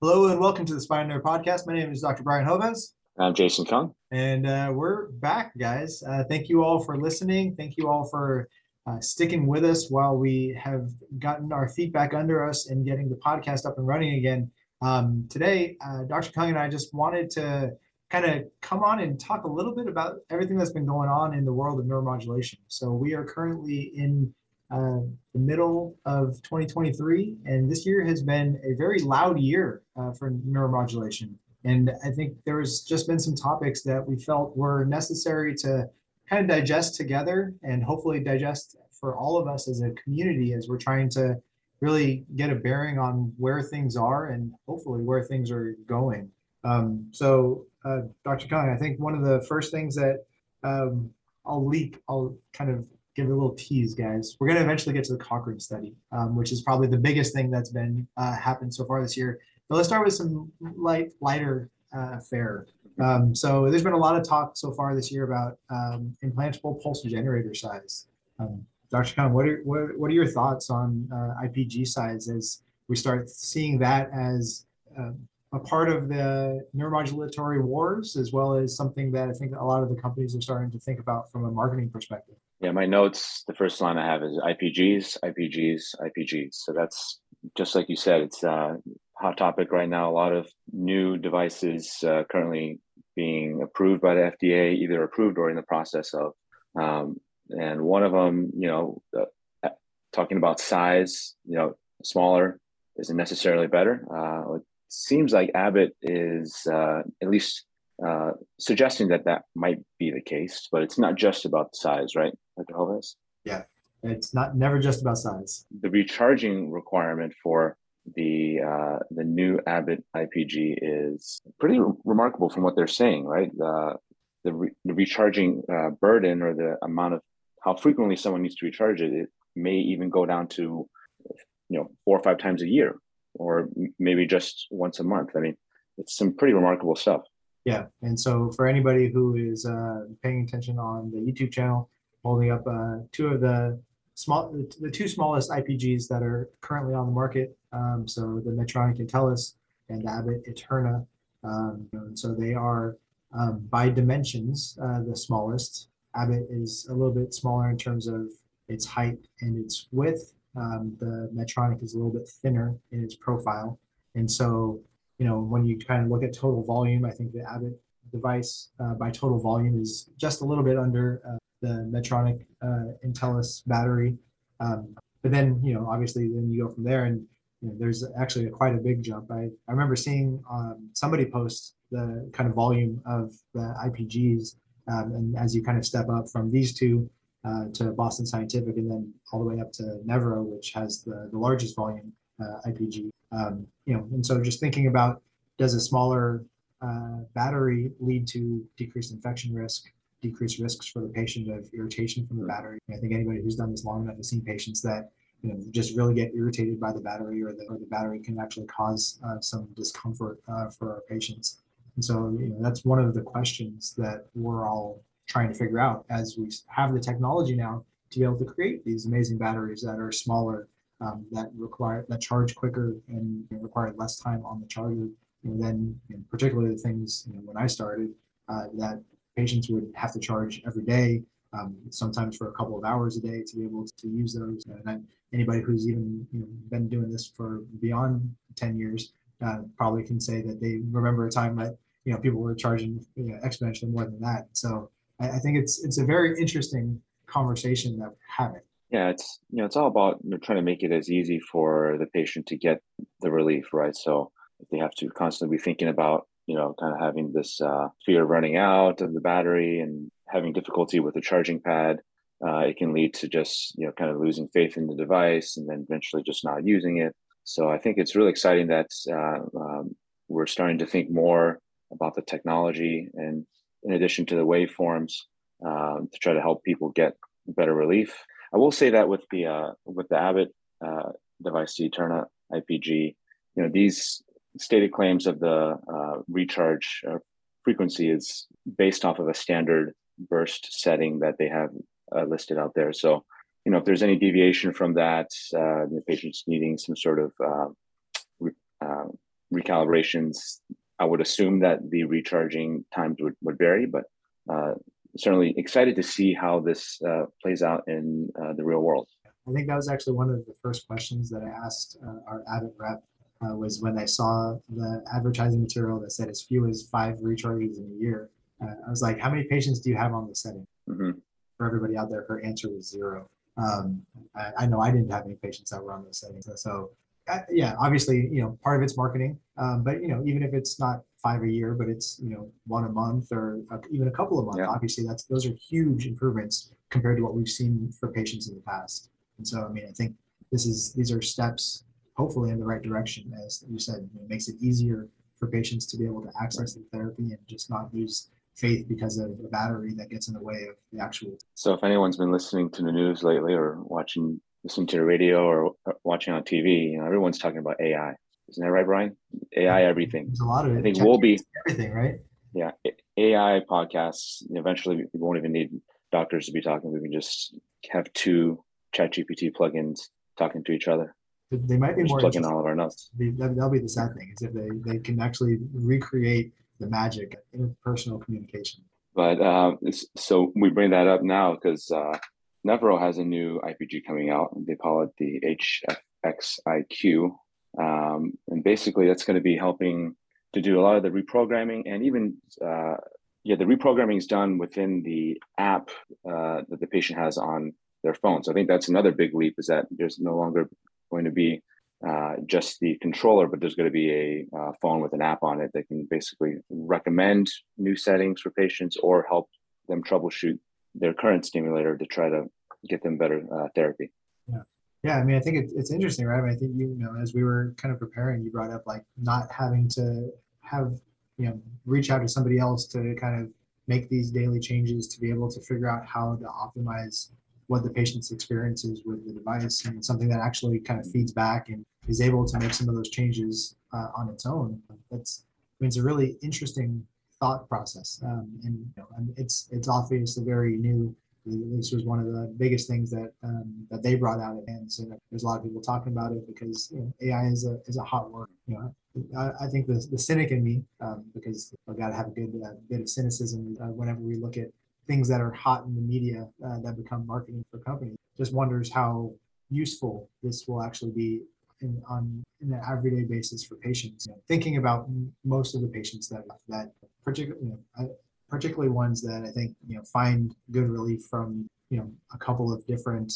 Hello and welcome to the Spine Nerd Podcast. My name is Dr. Brian Joves. I'm Jason Kung. And uh, we're back, guys. Uh, thank you all for listening. Thank you all for uh, sticking with us while we have gotten our feet back under us and getting the podcast up and running again. Um, today, uh, Dr. Kung and I just wanted to kind of come on and talk a little bit about everything that's been going on in the world of neuromodulation. So we are currently in uh, the middle of 2023, and this year has been a very loud year uh, for neuromodulation. And I think there's just been some topics that we felt were necessary to kind of digest together and hopefully digest for all of us as a community as we're trying to really get a bearing on where things are and hopefully where things are going. Um, so, uh, Dr. Kung, I think one of the first things that um, I'll leak, I'll kind of give a little tease, guys. We're going to eventually get to the Cochrane study, um, which is probably the biggest thing that's been uh, happened so far this year. But let's start with some light, lighter uh, fare. Um, so there's been a lot of talk so far this year about um, implantable pulse generator size. Um, Dr. Kung, what are what, what are your thoughts on uh, IPG size as we start seeing that as uh, a part of the neuromodulatory wars, as well as something that I think a lot of the companies are starting to think about from a marketing perspective? Yeah, my notes, the first line I have is IPGs, IPGs, IPGs. So that's just like you said, it's a hot topic right now. A lot of new devices uh, currently being approved by the FDA, either approved or in the process of. Um, and one of them, you know, uh, talking about size, you know, smaller isn't necessarily better. Uh, it seems like Abbott is uh, at least uh, suggesting that that might be the case, but it's not just about size, right, Dr. Joves? Yeah, it's not never just about size. The recharging requirement for the uh, the new Abbott IPG is pretty re- remarkable from what they're saying, right? Uh, the, re- the recharging uh, burden or the amount of how frequently someone needs to recharge it, it may even go down to you know four or five times a year, or maybe just once a month. I mean, it's some pretty remarkable stuff. Yeah, and so for anybody who is uh, paying attention on the YouTube channel, holding up uh, two of the small, the two smallest IPGs that are currently on the market. Um, so the Medtronic Intellis and the Abbott Eterna. Um, and so they are um, by dimensions uh, the smallest. Abbott is a little bit smaller in terms of its height and its width. Um, the Medtronic is a little bit thinner in its profile, and so you know, when you kind of look at total volume, I think the Abbott device uh, by total volume is just a little bit under uh, the Medtronic uh, Intellis battery. Um, but then, you know, obviously, then you go from there, and you know, there's actually a, quite a big jump. I, I remember seeing um, somebody post the kind of volume of the IPGs, um, and as you kind of step up from these two uh, to Boston Scientific, and then all the way up to Nevro, which has the, the largest volume uh, IPG. Um, you know, and so just thinking about does a smaller uh, battery lead to decreased infection risk, decreased risks for the patient of irritation from the battery. I think anybody who's done this long enough has seen patients that you know just really get irritated by the battery, or the, or the battery can actually cause uh, some discomfort uh, for our patients. And so you know that's one of the questions that we're all trying to figure out as we have the technology now to be able to create these amazing batteries that are smaller um, that require that charge quicker and you know, require less time on the charger. You know, then you know, particularly the things you know, when I started uh, that patients would have to charge every day, um, sometimes for a couple of hours a day to be able to use those. And anybody who's even you know, been doing this for beyond 10 years uh, probably can say that they remember a time that you know people were charging you know, exponentially more than that. So I, I think it's it's a very interesting conversation that we're having. Yeah, it's you know it's all about trying to make it as easy for the patient to get the relief, right? So if they have to constantly be thinking about you know kind of having this uh, fear of running out of the battery and having difficulty with the charging pad, uh, it can lead to just you know kind of losing faith in the device and then eventually just not using it. So I think it's really exciting that uh, um, we're starting to think more about the technology and in addition to the waveforms um, to try to help people get better relief. I will say that with the uh, with the Abbott uh, device, the Eterna IPG, you know these stated claims of the uh, recharge uh, frequency is based off of a standard burst setting that they have uh, listed out there. So you know if there's any deviation from that, uh, the patient's needing some sort of re- recalibrations. I would assume that the recharging times would, would vary, but certainly excited to see how this uh, plays out in uh, the real world. I think that was actually one of the first questions that I asked uh, our Abbott rep uh, was when I saw the advertising material that said as few as five recharges in a year. Uh, I was like, how many patients do you have on the setting? Mm-hmm. For everybody out there, her answer was zero. Um, I, I, know I didn't have any patients that were on those settings. So, uh, yeah, obviously, you know, part of it's marketing, um, but you know, even if it's not five a year, but it's you know one a month or a, even a couple of months, yeah. obviously that's those are huge improvements compared to what we've seen for patients in the past. And so, I mean, I think this is these are steps hopefully in the right direction. As you said, it makes it easier for patients to be able to access the therapy and just not lose faith because of a battery that gets in the way of the actual. So if anyone's been listening to the news lately or watching, listening to the radio or watching on TV, you know, everyone's talking about AI. Isn't that right, Brian? AI, everything. There's a lot of it. I think we'll be everything, right? Yeah, AI podcasts. Eventually, we won't even need doctors to be talking. We can just have two ChatGPT plugins talking to each other. They might be more plugging all of our nuts. That'll be the sad thing is if they, they can actually recreate the magic of interpersonal communication. But uh, so we bring that up now because uh, Nevro has a new IPG coming out. They call it the HFXiQ. Um, and basically, that's going to be helping to do a lot of the reprogramming and even, uh, yeah, the reprogramming is done within the app uh, that the patient has on their phone. So I think that's another big leap is that there's no longer going to be uh, just the controller, but there's going to be a uh, phone with an app on it that can basically recommend new settings for patients or help them troubleshoot their current stimulator to try to get them better uh, therapy. Yeah. Yeah, I mean, I think it, it's interesting, right? I, mean, I think you, you know, as we were kind of preparing, you brought up like not having to have you know reach out to somebody else to kind of make these daily changes to be able to figure out how to optimize what the patient's experience is with the device and something that actually kind of feeds back and is able to make some of those changes uh, on its own. That's I mean, it's a really interesting thought process, um, and, you know, and it's it's obviously very new. This was one of the biggest things that um, that they brought out at NANS. So there's a lot of people talking about it because you know, AI is a is a hot word. You know, I, I think the the cynic in me, um, because I got to have a good uh, bit of cynicism uh, whenever we look at things that are hot in the media uh, that become marketing for companies. Just wonders how useful this will actually be in, on in an everyday basis for patients. You know, thinking about most of the patients that that particularly you know, particularly ones that I think you know find good relief from you know a couple of different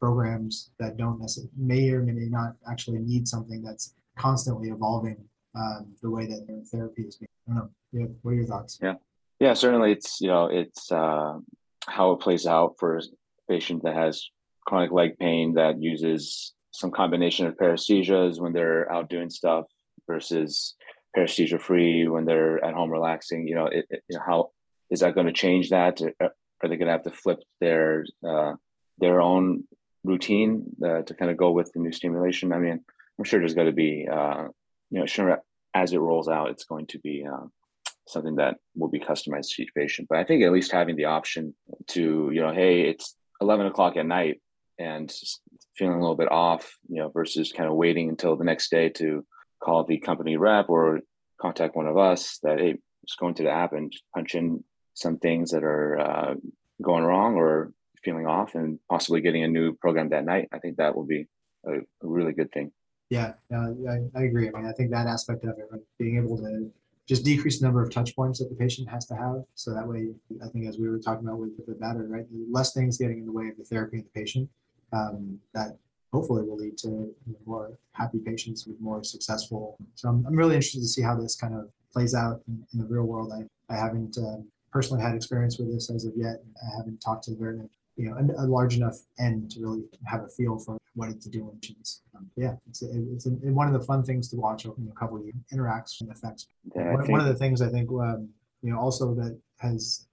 programs that don't necessarily may or may not actually need something that's constantly evolving um, the way that their therapy is being. I don't know. Yeah, what are your thoughts? Yeah, yeah, certainly it's you know it's uh, how it plays out for a patient that has chronic leg pain that uses some combination of paresthesias when they're out doing stuff versus paresthesia free when they're at home relaxing. You know, it, it, you know how is that going to change that? Uh, are they going to have to flip their uh, their own routine uh, to kind of go with the new stimulation? I mean, I'm sure there's going to be uh, you know sure as it rolls out, it's going to be uh, something that will be customized to each patient. But I think at least having the option to, you know, hey, it's 11 o'clock at night and feeling a little bit off, you know, versus kind of waiting until the next day to call the company rep or contact one of us that, hey, just go into the app and punch in some things that are uh, going wrong or feeling off and possibly getting a new program that night. I think that will be a, a really good thing. Yeah, uh, I, I agree. I mean, I think that aspect of it, being able to just decrease the number of touch points that the patient has to have. So that way, I think as we were talking about with the battery, right, less things getting in the way of the therapy of the patient. Um, that hopefully will lead to more happy patients with more successful. So I'm, I'm really interested to see how this kind of plays out in, in the real world. I, I haven't um, personally had experience with this as of yet. I haven't talked to very you know a, a, large enough end to really have a feel for what it's doing. Um, yeah, it's it's one of the fun things to watch over a couple of years, interacts and effects. Yeah, one, one, of the things I think um, you know also that has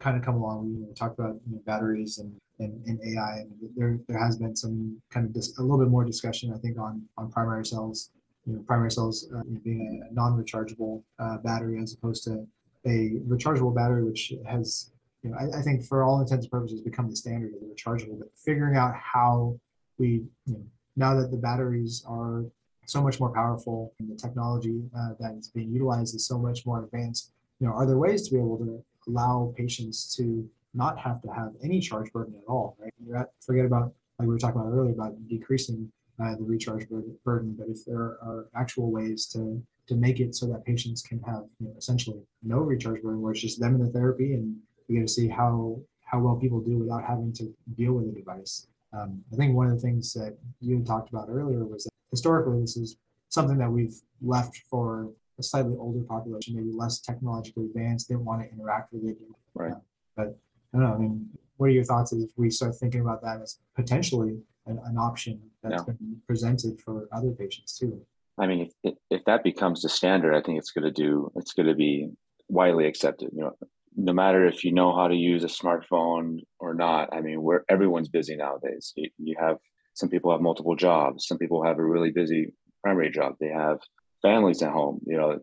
kind of come along. We talked about you know, batteries and, and AI, and there there has been some kind of dis- a little bit more discussion I think on on primary cells. You know, primary cells uh, being a non-rechargeable uh, battery as opposed to a rechargeable battery, which has you know, I, I, think for all intents and purposes become the standard of the rechargeable, but figuring out how we, you know, now that the batteries are so much more powerful, and the technology uh, that is being utilized is so much more advanced. You know, are there ways to be able to allow patients to not have to have any charge burden at all? Right? At, forget about like we were talking about earlier about decreasing uh, the recharge burden, but if there are actual ways to to make it so that patients can have you know, essentially no recharge burden, where it's just them in the therapy, and we get to see how how well people do without having to deal with a device. Um, I think one of the things that you talked about earlier was that historically this is something that we've left for a slightly older population, maybe less technologically advanced, didn't want to interact with it. Right. Uh, but I don't know. I mean, what are your thoughts if we start thinking about that as potentially an, an option that's Yeah. been presented for other patients too? I mean, if, if that becomes the standard, I think it's going to do, it's going to be widely accepted. You know, no matter if you know how to use a smartphone or not. I mean, where everyone's busy nowadays. You, you have some people have multiple jobs. Some people have a really busy primary job. They have families at home. You know,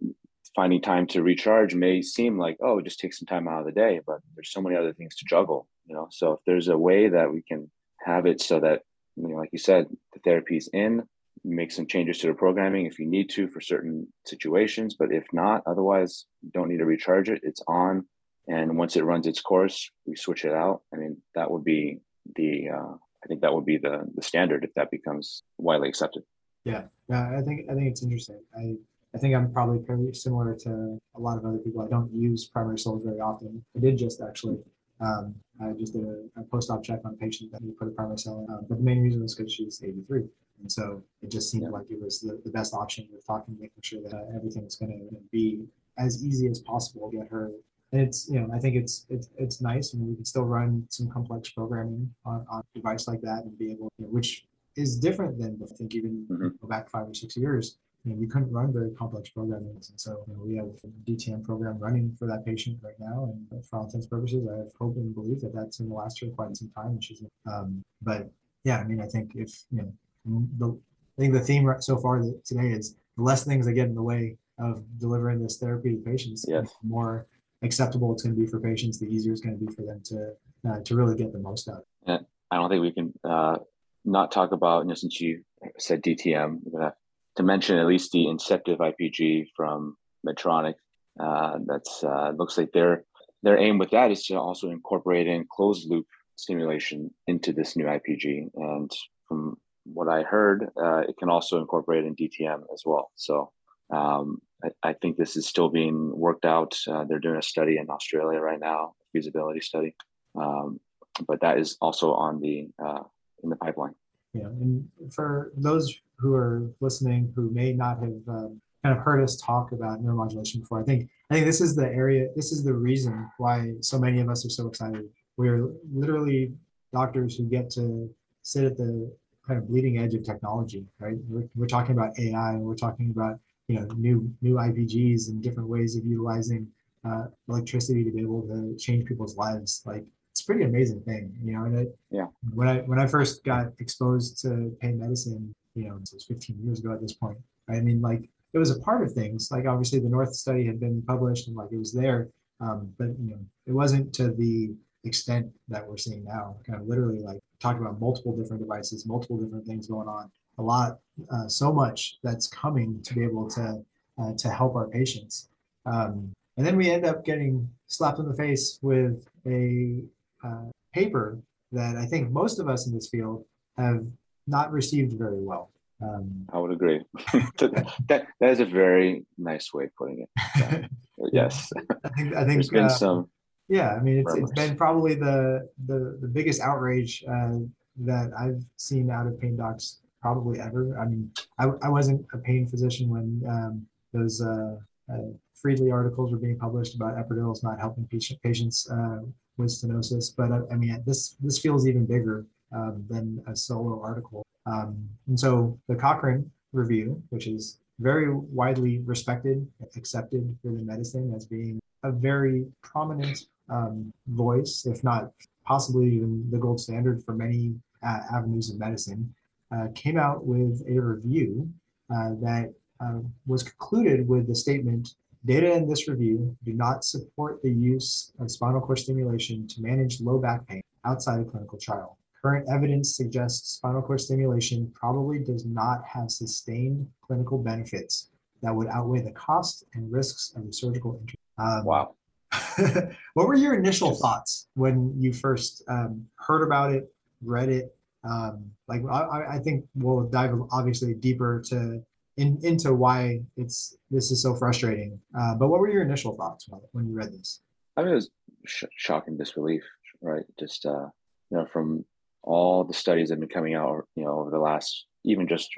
finding time to recharge may seem like oh, just take some time out of the day, but there's so many other things to juggle. You know, so if there's a way that we can have it so that you know, like you said, the therapy's in, make some changes to the programming if you need to for certain situations. But if not, otherwise, don't need to recharge it. It's on. And once it runs its course, we switch it out. I mean, that would be the, uh, I think that would be the, the standard if that becomes widely accepted. Yeah, yeah, I think I think it's interesting. I I think I'm probably fairly similar to a lot of other people. I don't use primary soles very often. I did just actually. Um, I just did a, a post-op check on a patient that we put a primary cell in, um, but the main reason was because she's 83. And so it just seemed Yeah. like it was the, the best option. We're talking, making sure that uh, everything's going to be as easy as possible to get her. And it's, you know, I think it's it's it's nice. I mean, we can still run some complex programming on, on a device like that and be able, you know, which is different than I think even Mhm. go back five or six years. You know, you couldn't run very complex programming, and so you know, we have a DTM program running for that patient right now. And for all intents and purposes, I have hope and believe that that's going to last her quite some time. And she's, um, but yeah, I mean, I think if you know, the, I think the theme so far today is the less things that get in the way of delivering this therapy to patients, Yes. the more acceptable it's going to be for patients, the easier it's going to be for them to uh, to really get the most out. of it. I don't think we can uh, not talk about, you know, since you said DTM, we're gonna have to mention at least the Inceptiv IPG from Medtronic. Uh, that's uh, looks like their their aim with that is to also incorporate in closed loop stimulation into this new IPG. And from what I heard, uh, it can also incorporate in DTM as well. So um, I, I think this is still being worked out. Uh, they're doing a study in Australia right now, feasibility study. Um, but that is also on the uh, in the pipeline. You know, and for those who are listening who may not have um, kind of heard us talk about neuromodulation before, I think I think this is the area, this is the reason why so many of us are so excited. We're literally doctors who get to sit at the kind of bleeding edge of technology, right? We're, we're talking about AI, and we're talking about you know new new IPGs and different ways of utilizing uh, electricity to be able to change people's lives. Like it's a pretty amazing thing, you know. And it, Yeah. when I when I first got exposed to pain medicine, you know, it was 15 years ago at this point. I mean, like it was a part of things. Like obviously the North study had been published and like it was there, um, but you know, it wasn't to the extent that we're seeing now. Kind of literally like talking about multiple different devices, multiple different things going on. A lot, uh, so much that's coming to be able to uh, to help our patients. Um, and then we end up getting slapped in the face with a uh, paper that I think most of us in this field have not received very well. Um, I would agree. that that is a very nice way of putting it. Yes, I think I think there's been uh, some. yeah. I mean, it's it's been probably the the the biggest outrage uh, that I've seen out of pain docs probably ever. I mean, I, I wasn't a pain physician when um, those uh, uh, Friedly articles were being published about epidurals not helping patient, patients uh, with stenosis, but uh, I mean, this this feels even bigger um, than a solo article. Um, and so the Cochrane review, which is very widely respected, accepted within medicine as being a very prominent um, voice, if not possibly even the gold standard for many uh, avenues of medicine, uh, came out with a review uh, that uh, was concluded with the statement Data in this review do not support the use of spinal cord stimulation to manage low back pain outside a clinical trial. Current evidence suggests spinal cord stimulation probably does not have sustained clinical benefits that would outweigh the cost and risks of the surgical intervention. Um, Wow. what were your initial Just- thoughts when you first um, heard about it, read it? Um, like I- I, I think we'll dive obviously deeper to in, into why it's this is so frustrating. Uh, but what were your initial thoughts when, you read this? I mean, it was sh- shocking disbelief, right? Just uh, you know, from all the studies that have been coming out, you know, over the last even just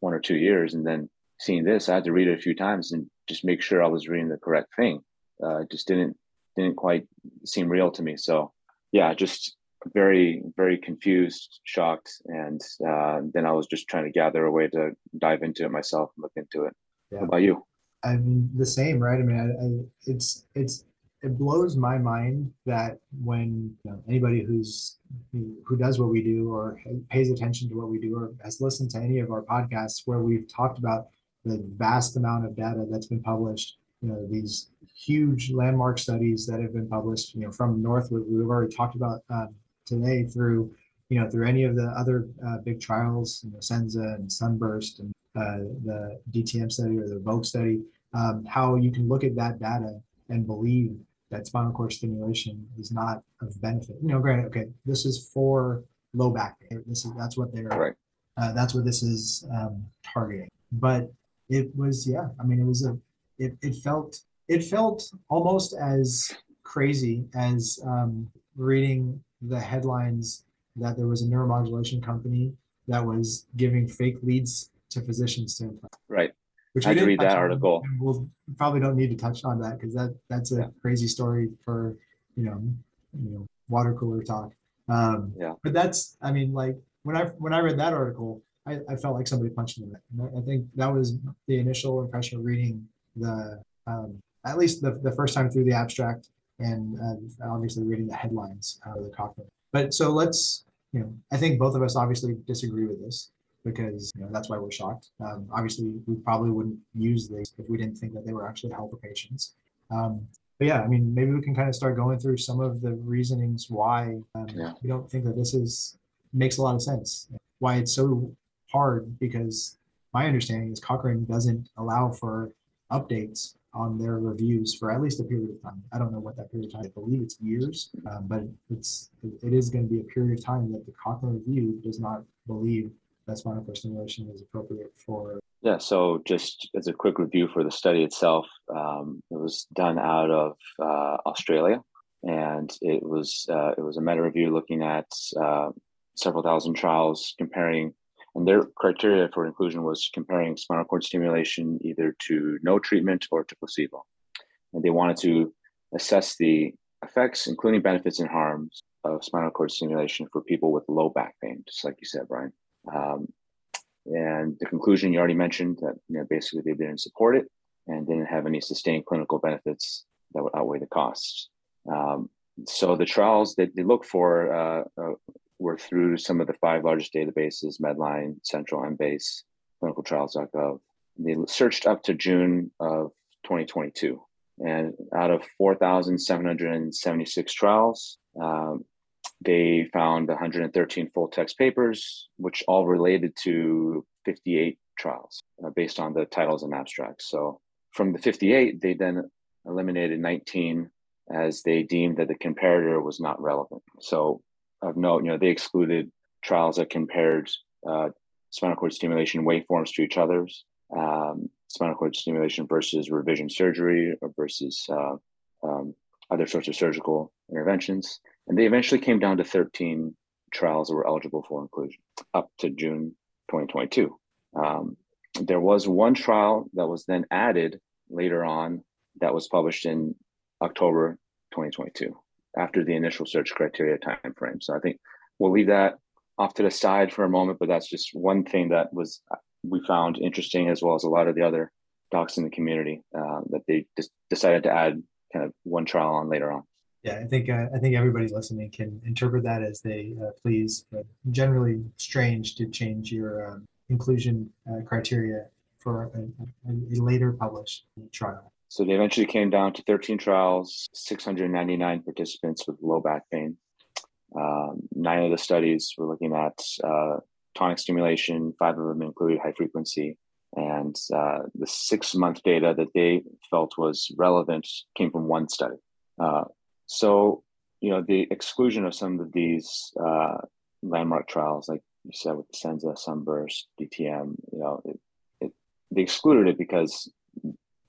one or two years, and then seeing this, I had to read it a few times and just make sure I was reading the correct thing. Uh, it just didn't didn't quite seem real to me. So yeah, just very very confused, shocked, and uh, then I was just trying to gather a way to dive into it myself and look into it. Yeah. How about you? I mean, the same, right? I mean, I, I, it's it's it blows my mind that when you know, anybody who's who, who does what we do or pays attention to what we do or has listened to any of our podcasts where we've talked about the vast amount of data that's been published, you know, these huge landmark studies that have been published, you know, from Northwood, we've already talked about um, today through, you know, through any of the other uh, big trials, you know, Senza and Sunburst and uh, the DTM study or the Evoke study, um, how you can look at that data and believe that spinal cord stimulation is not of benefit. You know, granted, okay, this is for low back pain. This is that's what they're Right. uh, that's what this is um, targeting. But it was, yeah, I mean, it was a, it, it felt, it felt almost as crazy as um, reading the headlines that there was a neuromodulation company that was giving fake leads to physicians to implant. Right. Which I we didn't read that on, article. We'll probably don't need to touch on that because that that's a Yeah. crazy story for you know you know water cooler talk. Um, Yeah. But that's I mean like when I when I read that article, I, I felt like somebody punched me in the. And I I think that was the initial impression of reading the um, at least the, the first time through the abstract and uh, obviously reading the headlines out of the Cochrane. But so let's you know I think both of us obviously disagree with this because you know that's why we're shocked. Um, obviously, we probably wouldn't use these if we didn't think that they were actually helpful patients. Um, but yeah, I mean, maybe we can kind of start going through some of the reasonings why um, Yeah. we don't think that this is makes a lot of sense. Why it's so hard because my understanding is Cochrane doesn't allow for updates on their reviews for at least a period of time. I don't know what that period of time. I believe it's years, um, but it's it is going to be a period of time that the Cochrane review does not believe that spinal cord stimulation is appropriate for. Yeah, so just as a quick review for the study itself, um, it was done out of uh, Australia, and it was uh, it was a meta review looking at uh, several thousand trials comparing, and their criteria for inclusion was comparing spinal cord stimulation either to no treatment or to placebo, and they wanted to assess the effects, including benefits and harms of spinal cord stimulation for people with low back pain, just like you said, Brian. Um, and the conclusion you already mentioned that you know, basically they didn't support it and didn't have any sustained clinical benefits that would outweigh the costs. Um, so the trials that they look for uh, uh, were through some of the five largest databases: Medline, Central, Embase, ClinicalTrials.gov. They searched up to June of 2022, and out of 4,776 trials, um, they found 113 full text papers, which all related to 58 trials uh, based on the titles and abstracts. So from the 58, they then eliminated 19 as they deemed that the comparator was not relevant. So of note, you know, they excluded trials that compared uh, spinal cord stimulation waveforms to each other's, um, spinal cord stimulation versus revision surgery or versus uh, um, other sorts of surgical interventions. And they eventually came down to 13 trials that were eligible for inclusion up to June 2022. Um, there was one trial that was then added later on that was published in October 2022 after the initial search criteria timeframe. So I think we'll leave that off to the side for a moment, but that's just one thing that was we found interesting as well as a lot of the other docs in the community uh, that they just decided to add kind of one trial on later on. Yeah, I think uh, I think everybody listening can interpret that as they uh, please. But generally, strange to change your um, inclusion uh, criteria for a, a, a later published trial. So they eventually came down to 13 trials, 699 participants with low back pain. Um, nine of the studies were looking at uh, tonic stimulation. Five of them included high frequency, and uh, the six month data that they felt was relevant came from one study. Uh, so, you know, the exclusion of some of these uh, landmark trials, like you said with the Senza, Sunburst, DTM, you know, it, it, they excluded it because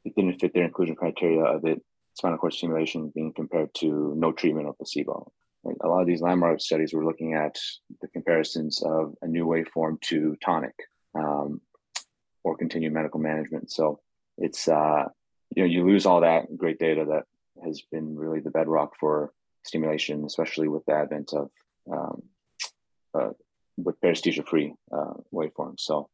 it didn't fit their inclusion criteria of it spinal cord stimulation being compared to no treatment or placebo. A lot of these landmark studies were looking at the comparisons of a new waveform to tonic um, or continued medical management. So it's uh, you know you lose all that great data that has been really the bedrock for stimulation, especially with the advent of um, uh, with paresthesia free uh, waveforms. So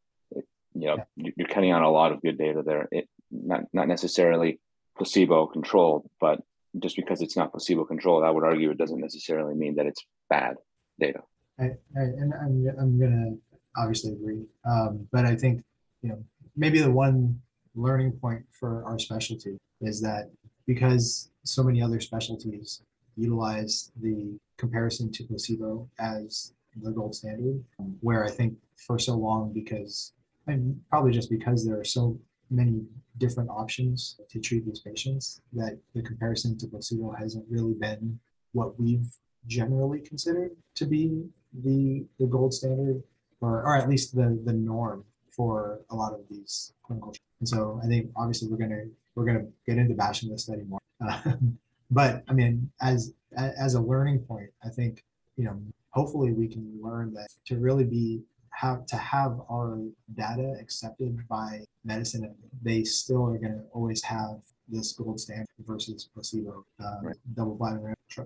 you know yeah. you're cutting out a lot of good data there. It not not necessarily placebo controlled, but just because it's not placebo controlled, I would argue it doesn't necessarily mean that it's bad data. I, I, and I'm, I'm gonna obviously agree, um, but I think you know maybe the one learning point for our specialty is that because so many other specialties utilize the comparison to placebo as the gold standard, where I think for so long because and probably just because there are so many different options to treat these patients that the comparison to placebo hasn't really been what we've generally considered to be the the gold standard or, or at least the the norm for a lot of these clinical and so i think obviously we're going to we're going to get into bashing this study more. Uh, but i mean as as a learning point i think you know hopefully we can learn that to really be have to have our data accepted by medicine, they still are going to always have this gold standard versus placebo, uh, right. double blind uh,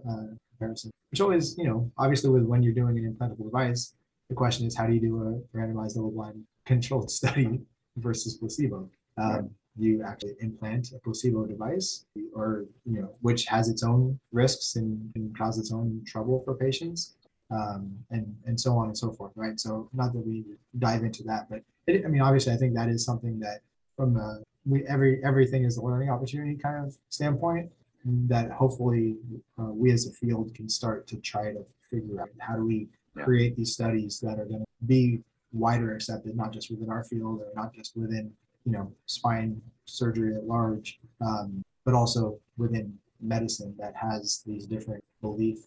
comparison. Which always, you know, obviously with when you're doing an implantable device, the question is how do you do a randomized double blind controlled study versus placebo? Um, right. You actually implant a placebo device, or you know, which has its own risks and can cause its own trouble for patients um, and and so on and so forth, right? So not that we dive into that, but it, I mean, obviously, I think that is something that from the we every everything is a learning opportunity kind of standpoint that hopefully uh, we as a field can start to try to figure out how do we create these studies that are going to be wider accepted, not just within our field or not just within you know spine surgery at large, um, but also within medicine that has these different belief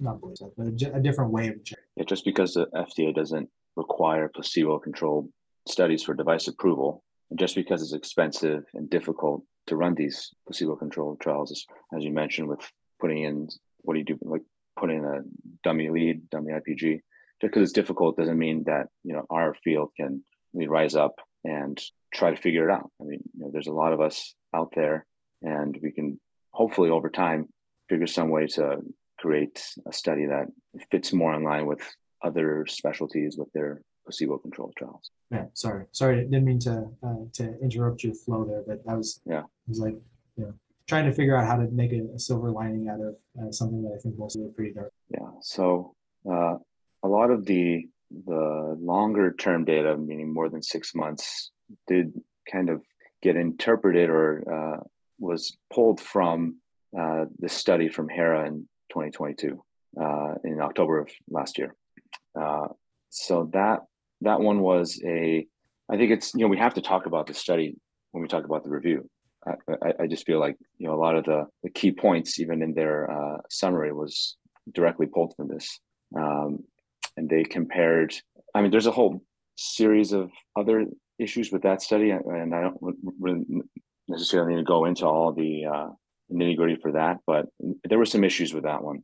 not so, but a, a different way of checking. Yeah, just because the FDA doesn't require placebo-controlled studies for device approval, and just because it's expensive and difficult to run these placebo-controlled trials, as you mentioned, with putting in what do you do, like putting in a dummy lead, dummy IPG. Just because it's difficult doesn't mean that you know our field can really rise up and try to figure it out. I mean, you know, there's a lot of us out there, and we can hopefully over time figure some way to create a study that fits more in line with other specialties with their placebo-controlled trials. Yeah, sorry, sorry, didn't mean to uh, to interrupt your flow there, but that was yeah, it was like you know trying to figure out how to make a, a silver lining out of uh, something that I think most are pretty dark. Yeah, so uh, a lot of the the longer term data, meaning more than six months, did kind of get interpreted or uh, was pulled from uh, the study from Hara in 2022 uh, in October of last year. Uh, so that that one was a. I think it's you know we have to talk about the study when we talk about the review. I, I, I just feel like you know a lot of the, the key points even in their uh, summary was directly pulled from this, um, and they compared. I mean, there's a whole series of other issues with that study, and I don't necessarily need to go into all the uh, nitty gritty for that, but there were some issues with that one.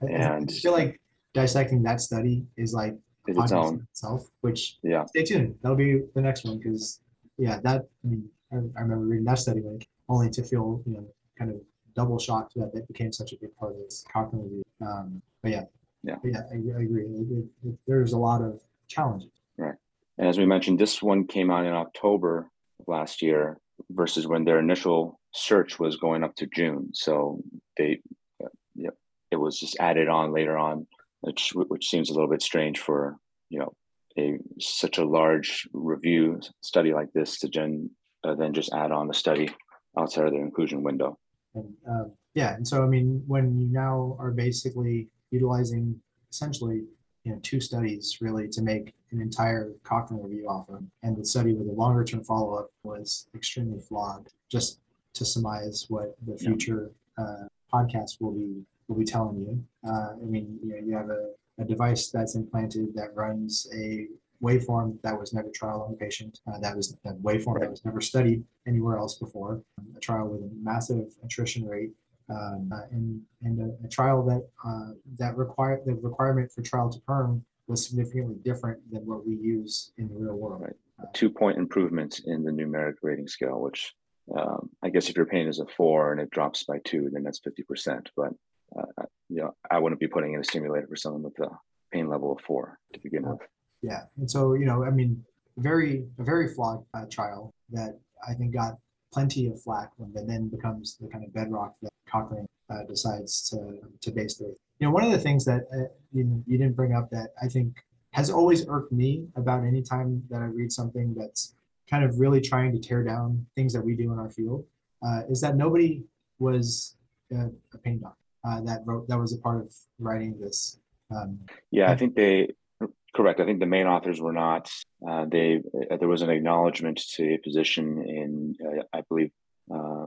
And I feel like dissecting that study is like is its own itself. Which yeah, stay tuned. That'll be the next one because yeah, that I mean I, I, remember reading that study like only to feel you know kind of double shocked that it became such a big part of this cognitive. Um, but yeah, yeah, but yeah, I, I agree. It, it, there's a lot of challenges. Right, and as we mentioned, this one came out in October of last year versus when their initial search was going up to June. So they, uh, yeah, it was just added on later on, which which seems a little bit strange for you know a such a large review study like this to gen, uh, then just add on a study outside of their inclusion window. And, um, yeah, and so I mean, when you now are basically utilizing essentially you know two studies really to make an entire Cochrane review off of. And the study with a longer term follow up was extremely flawed. Just to surmise what the future uh, podcast will be will be telling you. Uh, I mean, you know, you have a, a device that's implanted that runs a waveform that was never trial on a patient. Uh, that was a waveform that was never studied anywhere else before. A trial with a massive attrition rate, um, uh, and and a, a trial that uh, that require the requirement for trial to perm was significantly different than what we use in the real world. Right. Two point improvements in the numeric rating scale, which um, I guess if your pain is a four and it drops by two, then that's fifty percent. But uh, you know, I wouldn't be putting in a stimulator for someone with a pain level of four to begin with. Yeah, and so you know, I mean, very a very flawed uh, trial that I think got plenty of flack, but then becomes the kind of bedrock that Cochrane uh, decides to to base their. You know, one of the things that uh, you, you didn't bring up that I think has always irked me about any time that I read something that's kind of really trying to tear down things that we do in our field uh, is that nobody was a, a pain doc uh, that wrote that was a part of writing this. Um, yeah, I think they correct. I think the main authors were not. Uh, they uh, there was an acknowledgement to a position in uh, I believe uh,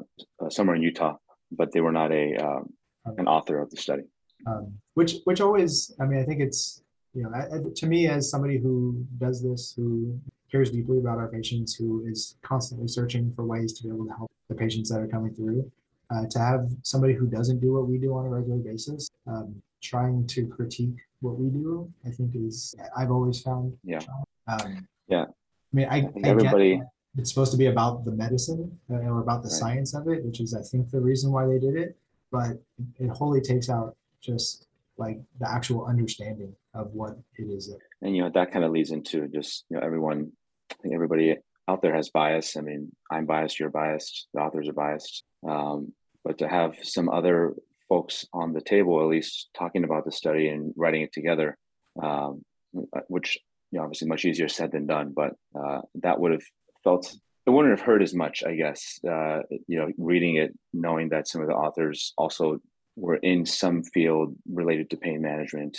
somewhere in Utah, but they were not a um, an author of the study. Um, which which always I mean I think it's you know I, to me as somebody who does this who cares deeply about our patients, who is constantly searching for ways to be able to help the patients that are coming through. Uh, to have somebody who doesn't do what we do on a regular basis, um, trying to critique what we do, I think is I've always found. Yeah. Um, yeah. I mean, I, I, I everybody. it's supposed to be about the medicine uh, or about the right. science of it, which is I think the reason why they did it, but it wholly takes out just like the actual understanding of what it is. And you know that kind of leads into just you know everyone, I think everybody out there has bias. I mean, I'm biased, you're biased, the authors are biased. Um, but to have some other folks on the table, at least talking about the study and writing it together, um, which you know obviously much easier said than done, but uh, that would have felt it wouldn't have hurt as much, I guess. Uh, you know, reading it, knowing that some of the authors also were in some field related to pain management,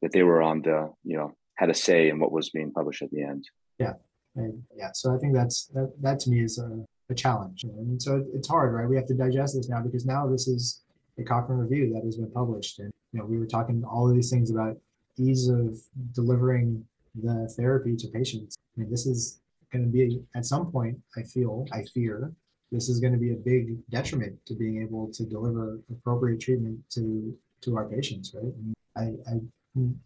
that they were on the, you know, had a say in what was being published at the end. Yeah. And yeah. So I think that's, that, that to me is a, a challenge. And so it's hard, right? We have to digest this now because now this is a Cochrane review that has been published. And, you know, we were talking all of these things about ease of delivering the therapy to patients. I mean, this is going to be at some point, I feel, I fear, this is going to be a big detriment to being able to deliver appropriate treatment to to our patients, right? I, I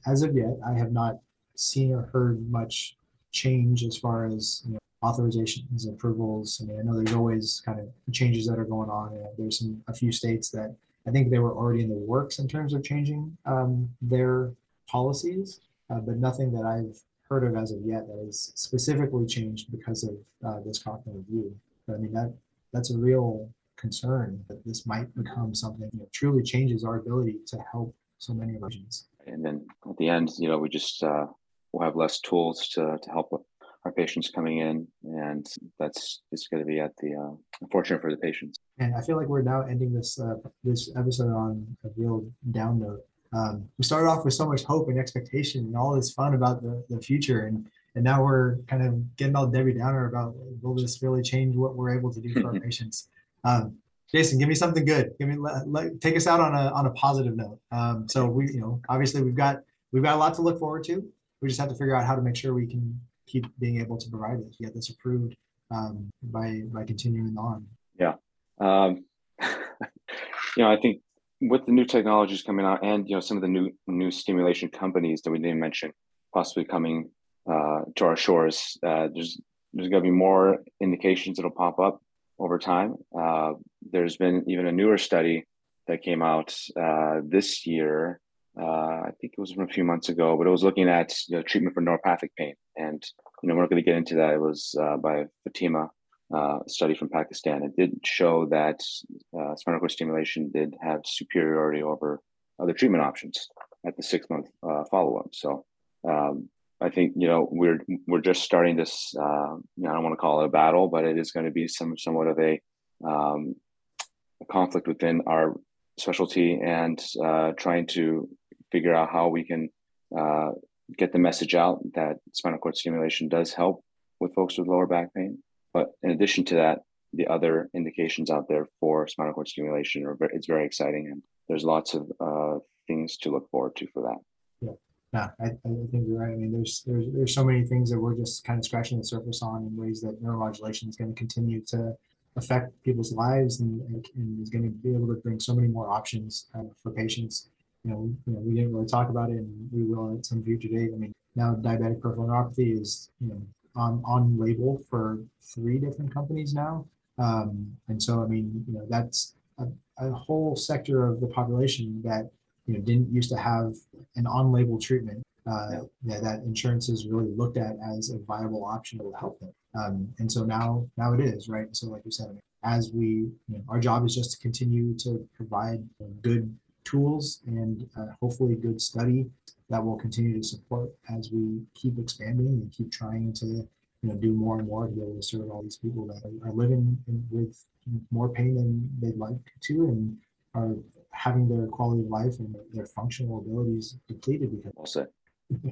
as of yet, I have not seen or heard much change as far as you know, authorizations, approvals. I mean, I know there's always kind of changes that are going on. And there's some a few states that I think they were already in the works in terms of changing um, their policies, uh, but nothing that I've heard of as of yet that is specifically changed because of uh, this Cochrane review. But I mean that that's a real concern that this might become something that truly changes our ability to help so many patients. And then at the end, you know, we just uh, will have less tools to, to help our patients coming in, and that's it's going to be at the uh, unfortunate for the patients. And I feel like we're now ending this uh, this episode on a real down note. Um, we started off with so much hope and expectation and all this fun about the, the future, and and now we're kind of getting all Debbie Downer about will this really change what we're able to do for our patients. Um, Jason, give me something good. Give me let, let, take us out on a on a positive note. Um, so we, you know, obviously we've got we've got a lot to look forward to. We just have to figure out how to make sure we can keep being able to provide this, get this approved um, by by continuing on. Yeah, um, you know, I think with the new technologies coming out, and you know, some of the new new stimulation companies that we didn't mention possibly coming uh, to our shores. Uh, there's there's going to be more indications that'll pop up over time. Uh, there's been even a newer study that came out uh, this year. Uh, I think it was from a few months ago, but it was looking at you know, treatment for neuropathic pain. And you know we're not going to get into that. It was uh, by Fatima. A study from Pakistan. It did show that spinal cord stimulation did have superiority over other treatment options at the six month follow up. So um, I think you know we're we're just starting this. Uh, I don't want to call it a battle, but it is going to be some somewhat of a, um, a conflict within our specialty and uh, trying to figure out how we can uh, get the message out that spinal cord stimulation does help with folks with lower back pain. But in addition to that, the other indications out there for spinal cord stimulation are very, it's very exciting, and there's lots of uh, things to look forward to for that. Yeah, I, I think you're right. I mean, there's there's there's so many things that we're just kind of scratching the surface on in ways that neuromodulation is going to continue to affect people's lives and, and, and is going to be able to bring so many more options uh, for patients. You know, you know, we didn't really talk about it, and we will at some future date. I mean, now diabetic peripheral neuropathy is you know on on label for three different companies now. Um, and so, I mean, you know, that's a, a whole sector of the population that you know didn't used to have an on-label treatment uh, yeah, that insurances really looked at as a viable option to help them. Um, and so now, now it is right. So, like you said, as we, you know, our job is just to continue to provide good tools and uh, hopefully good study that will continue to support as we keep expanding and keep trying to you know do more and more to be able to serve all these people that are, are living in, with more pain than they'd like to and are having their quality of life and their functional abilities depleted because said.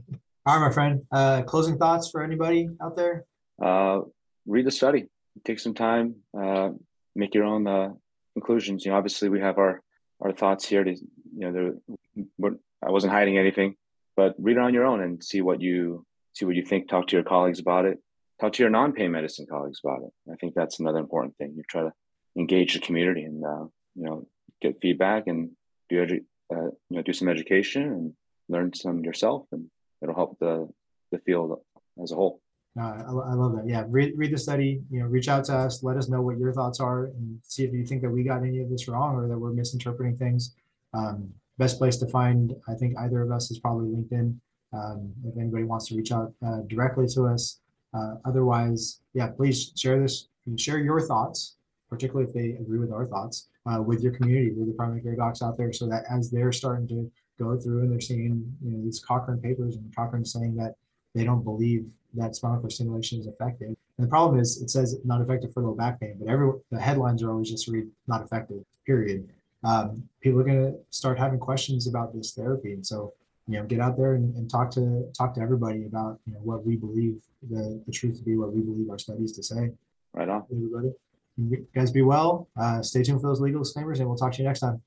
all right my friend uh closing thoughts for anybody out there Uh, read the study. Take some time. Uh, make your own uh, conclusions. You know, obviously we have our our thoughts here. To you know, there, I wasn't hiding anything, but read it on your own and see what you see what you think. Talk to your colleagues about it. Talk to your non-pain medicine colleagues about it. I think that's another important thing. You try to engage the community and uh, you know get feedback and do edu- uh, you know do some education and learn some yourself, and it'll help the the field as a whole. No, I, I love that. Yeah, read, read the study. You know, reach out to us. Let us know what your thoughts are, and see if you think that we got any of this wrong or that we're misinterpreting things. Um, best place to find, I think, either of us is probably LinkedIn. Um, if anybody wants to reach out uh, directly to us. Uh, otherwise, yeah, please share this. Share your thoughts, particularly if they agree with our thoughts, uh, with your community, with the primary care docs out there, so that as they're starting to go through and they're seeing, you know, these Cochrane papers and Cochrane saying that they don't believe that spinal cord stimulation is effective. And the problem is it says not effective for low back pain, but every the headlines are always just read not effective, period. Um, people are going to start having questions about this therapy. And so, you know, get out there and, and talk to talk to everybody about, you know, what we believe the, the truth to be, what we believe our studies to say. Right on. Everybody. You guys be well. Uh, stay tuned for those legal disclaimers and we'll talk to you next time.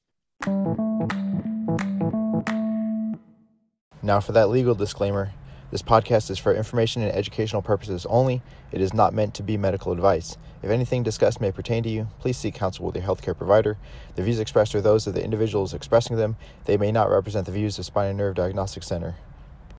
Now, for that legal disclaimer this podcast is for information and educational purposes only. It is not meant to be medical advice. If anything discussed may pertain to you, please seek counsel with your healthcare provider. The views expressed are those of the individuals expressing them. They may not represent the views of Spine and Nerve Diagnostic Center.